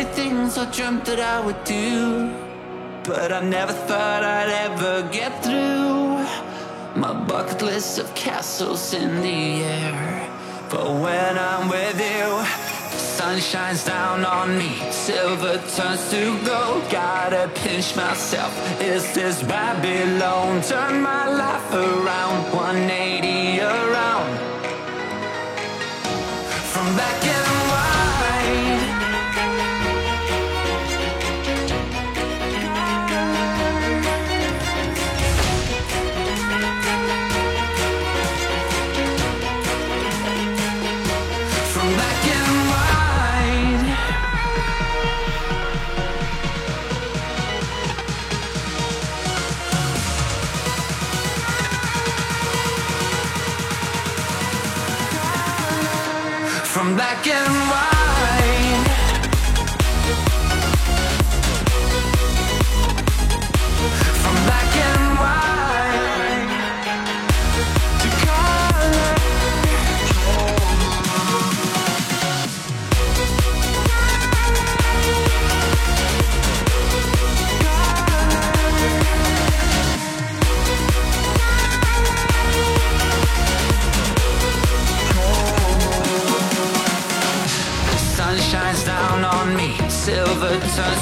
Many things I dreamt that I would do But I never thought I'd ever get through. My bucket list of castles in the air But when I'm with you Sun shines down on me Silver turns to gold. Gotta pinch myself Is this Babylon? Turn my life around 180 around. From back in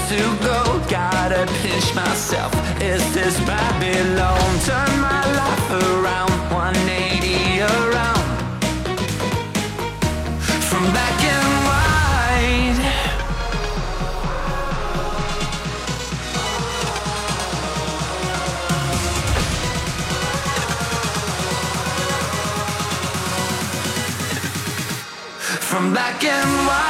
to gold. Gotta pinch myself. Is this Babylon? Turn my life around, 180 around. From black and white. From black and white.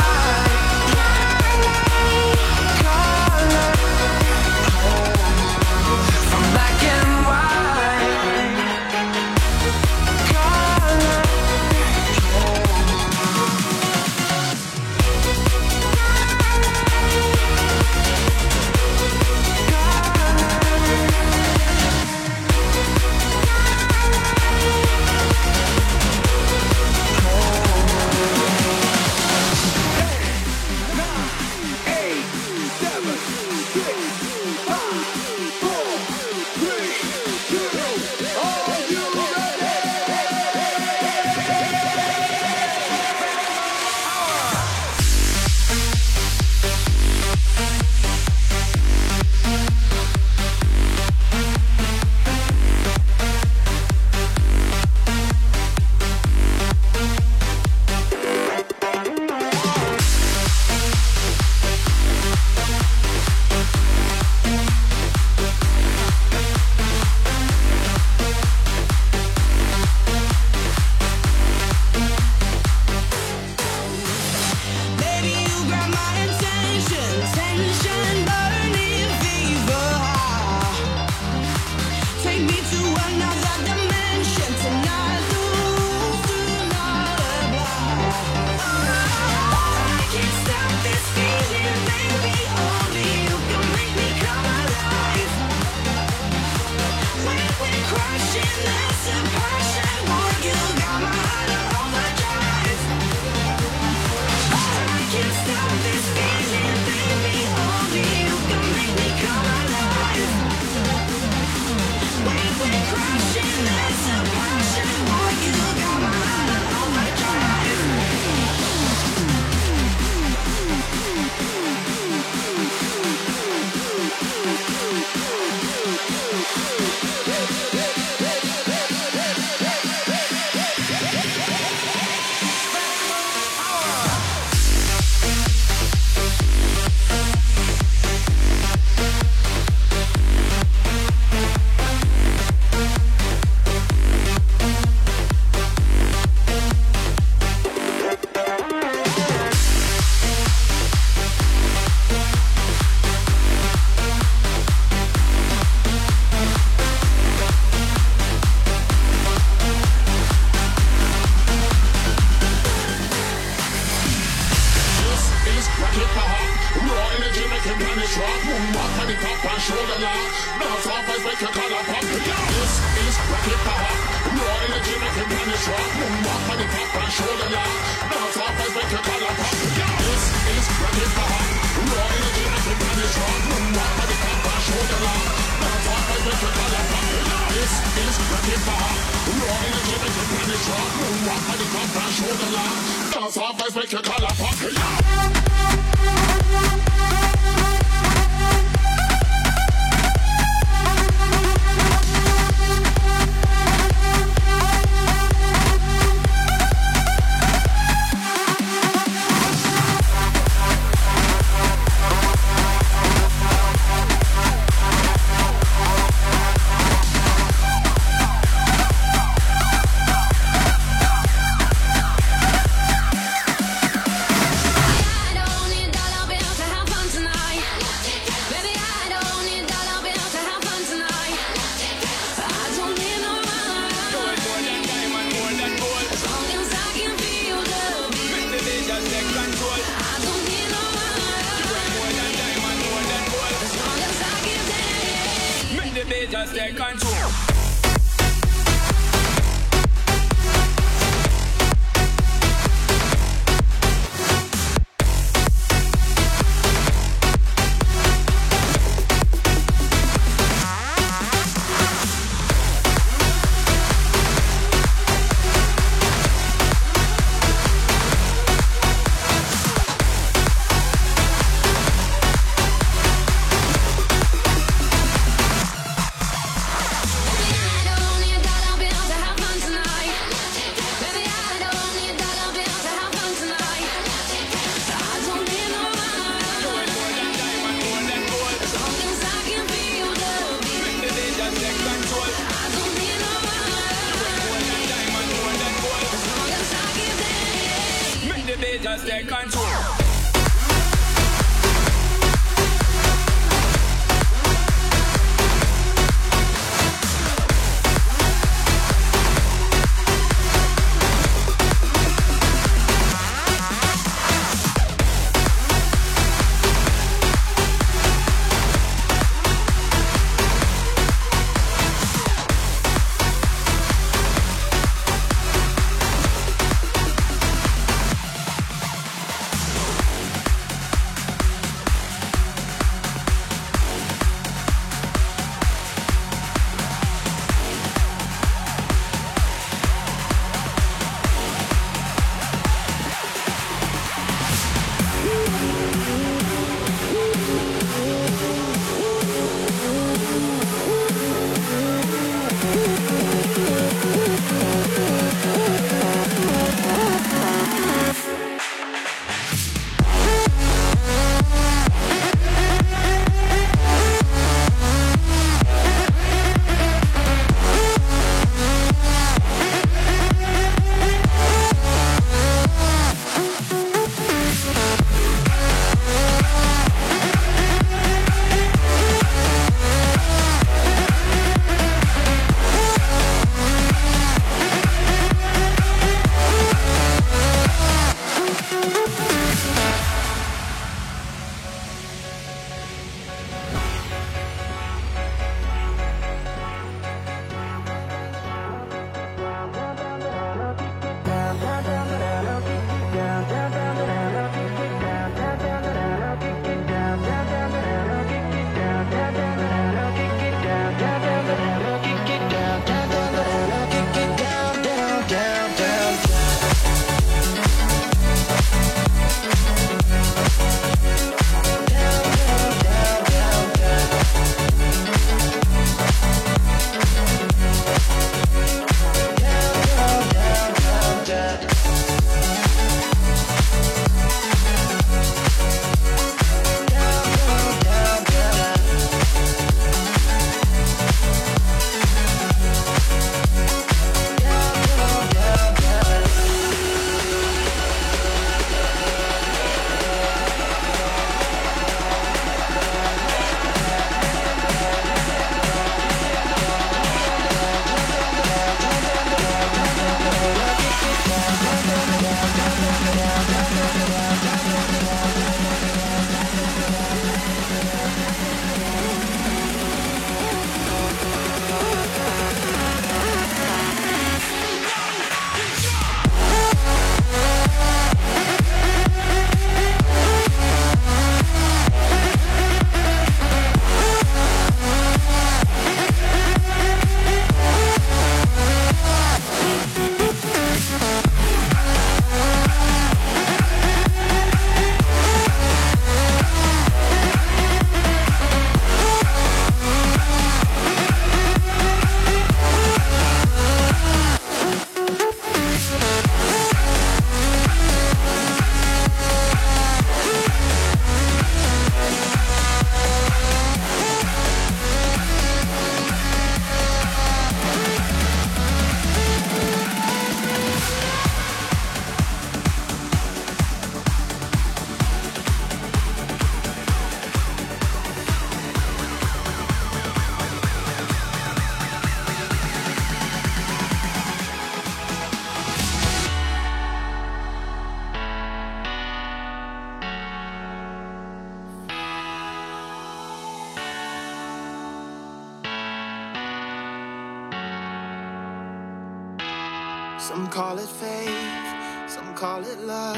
Love.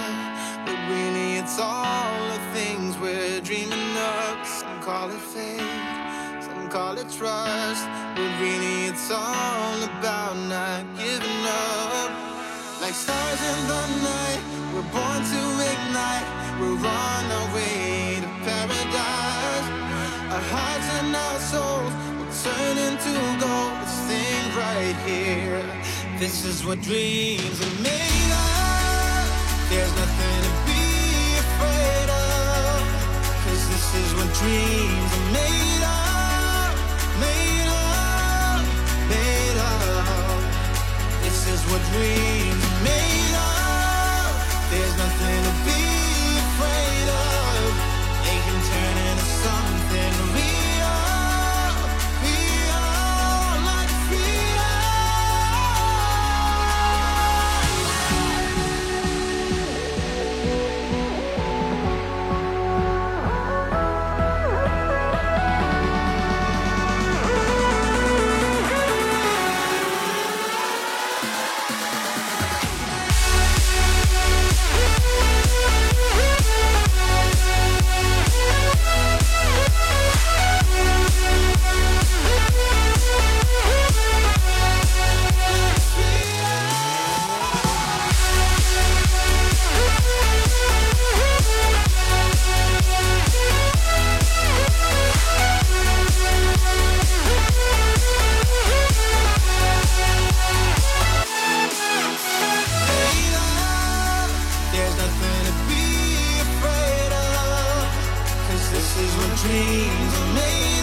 But really, it's all the things we're dreaming of. Some call it faith, some call it trust. But really, it's all about not giving up. Like stars in the night, we're born to ignite. We're on our way to paradise. Our hearts and our souls will turn into gold. This thing right here. This is what dreams are made of. There's nothing to be afraid of. Cause this is what dreams are made of. Made of. Made of. This is what dreams are made of. There's nothing to be dreams are made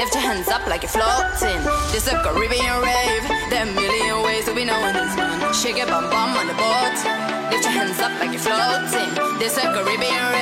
Lift your hands up like you're floating. This a Caribbean rave. There are a million ways to be knowing this one. Shake your bum bum on the boat. Lift your hands up like you're floating. This a Caribbean rave.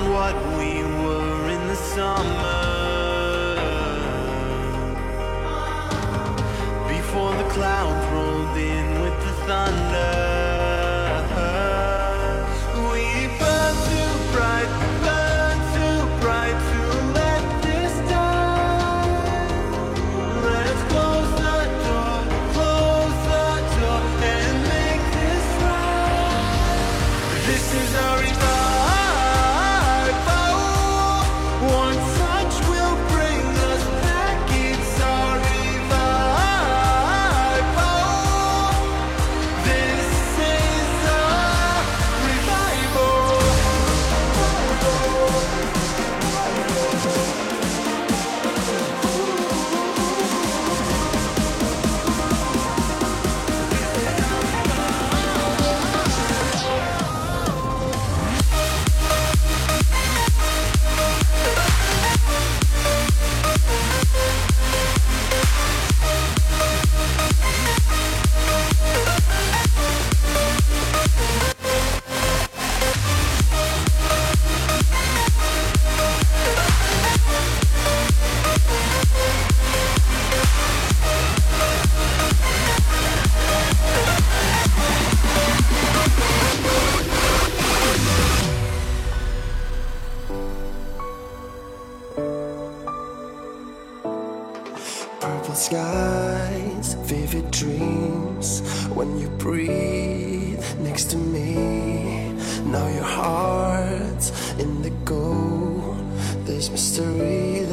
On what heart's in the go. There's mystery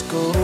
school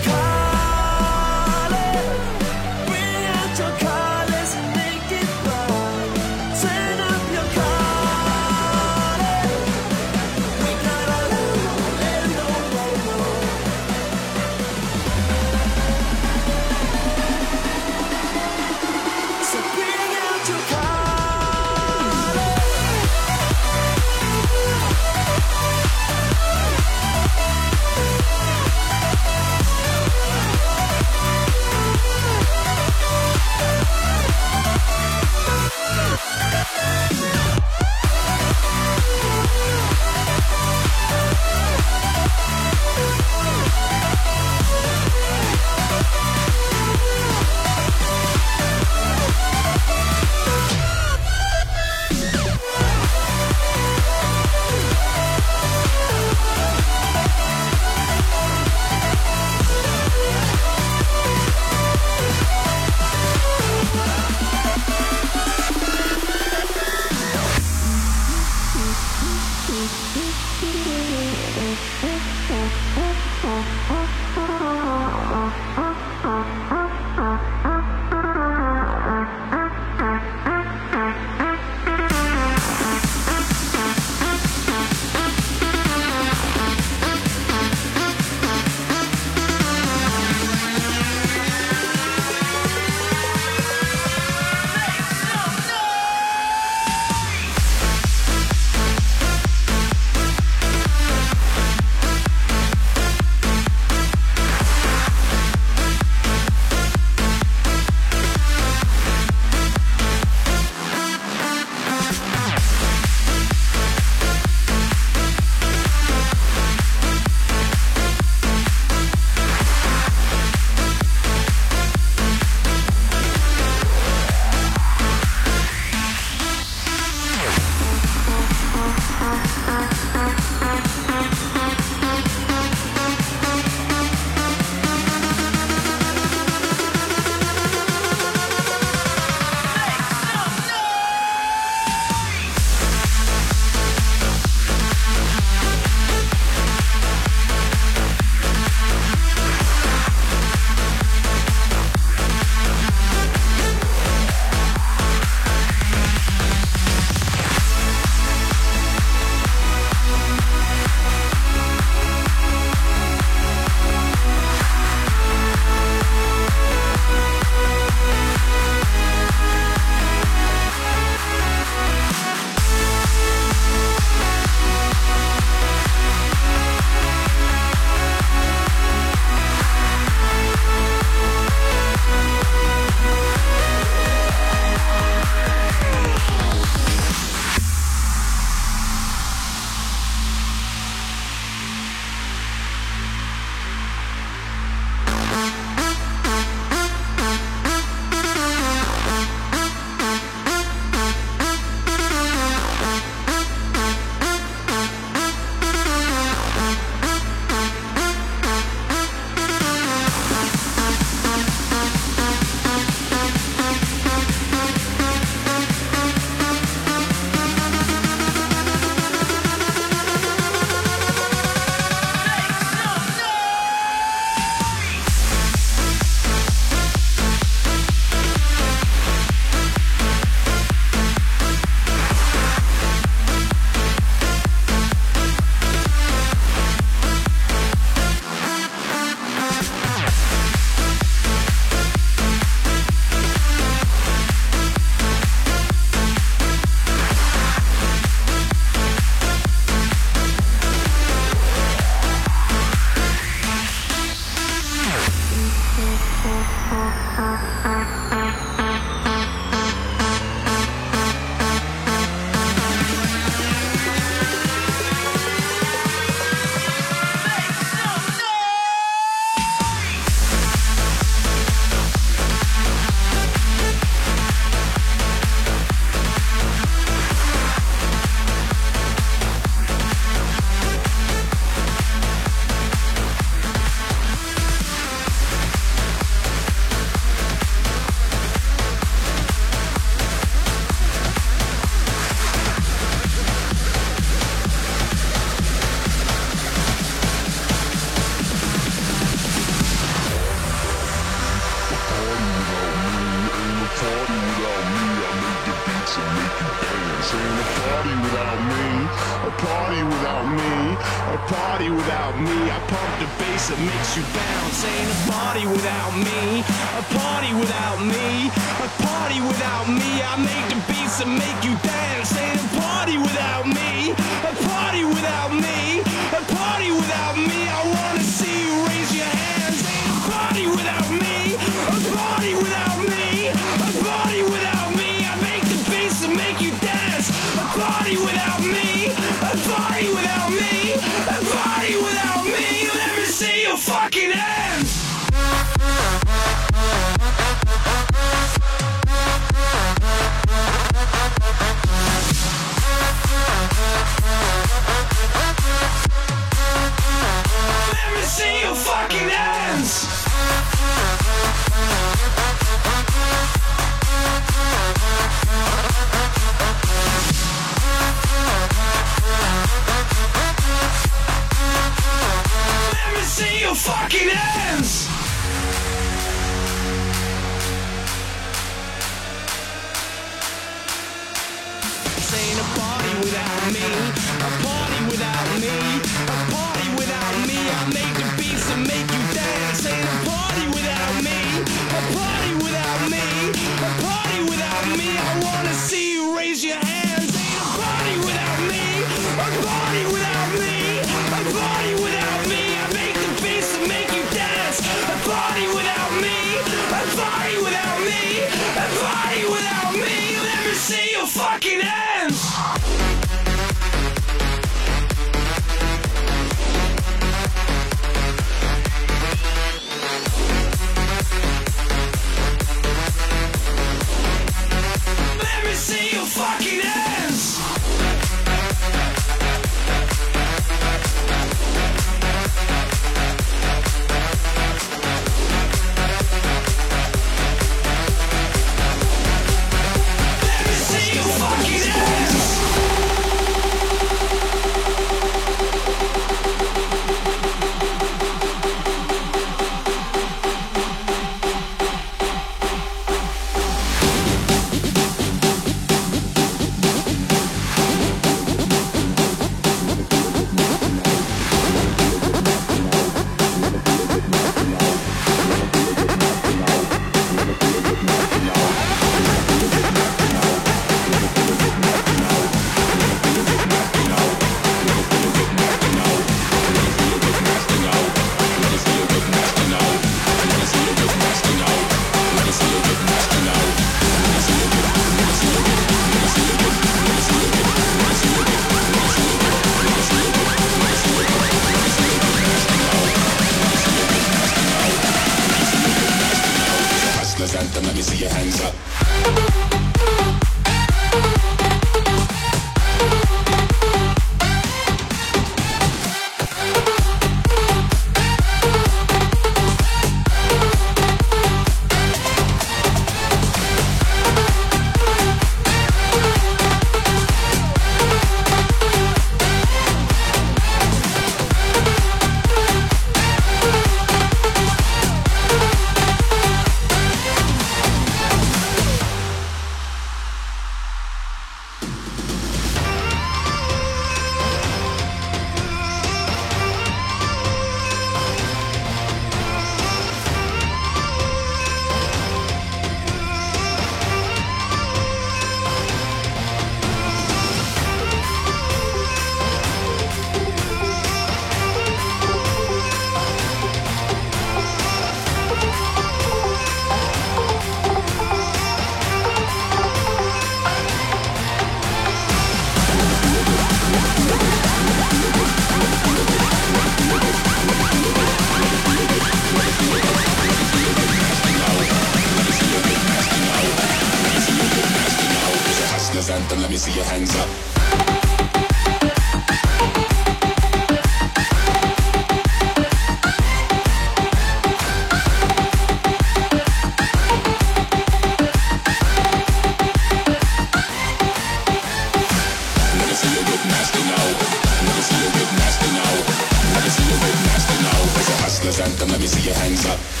your hands up.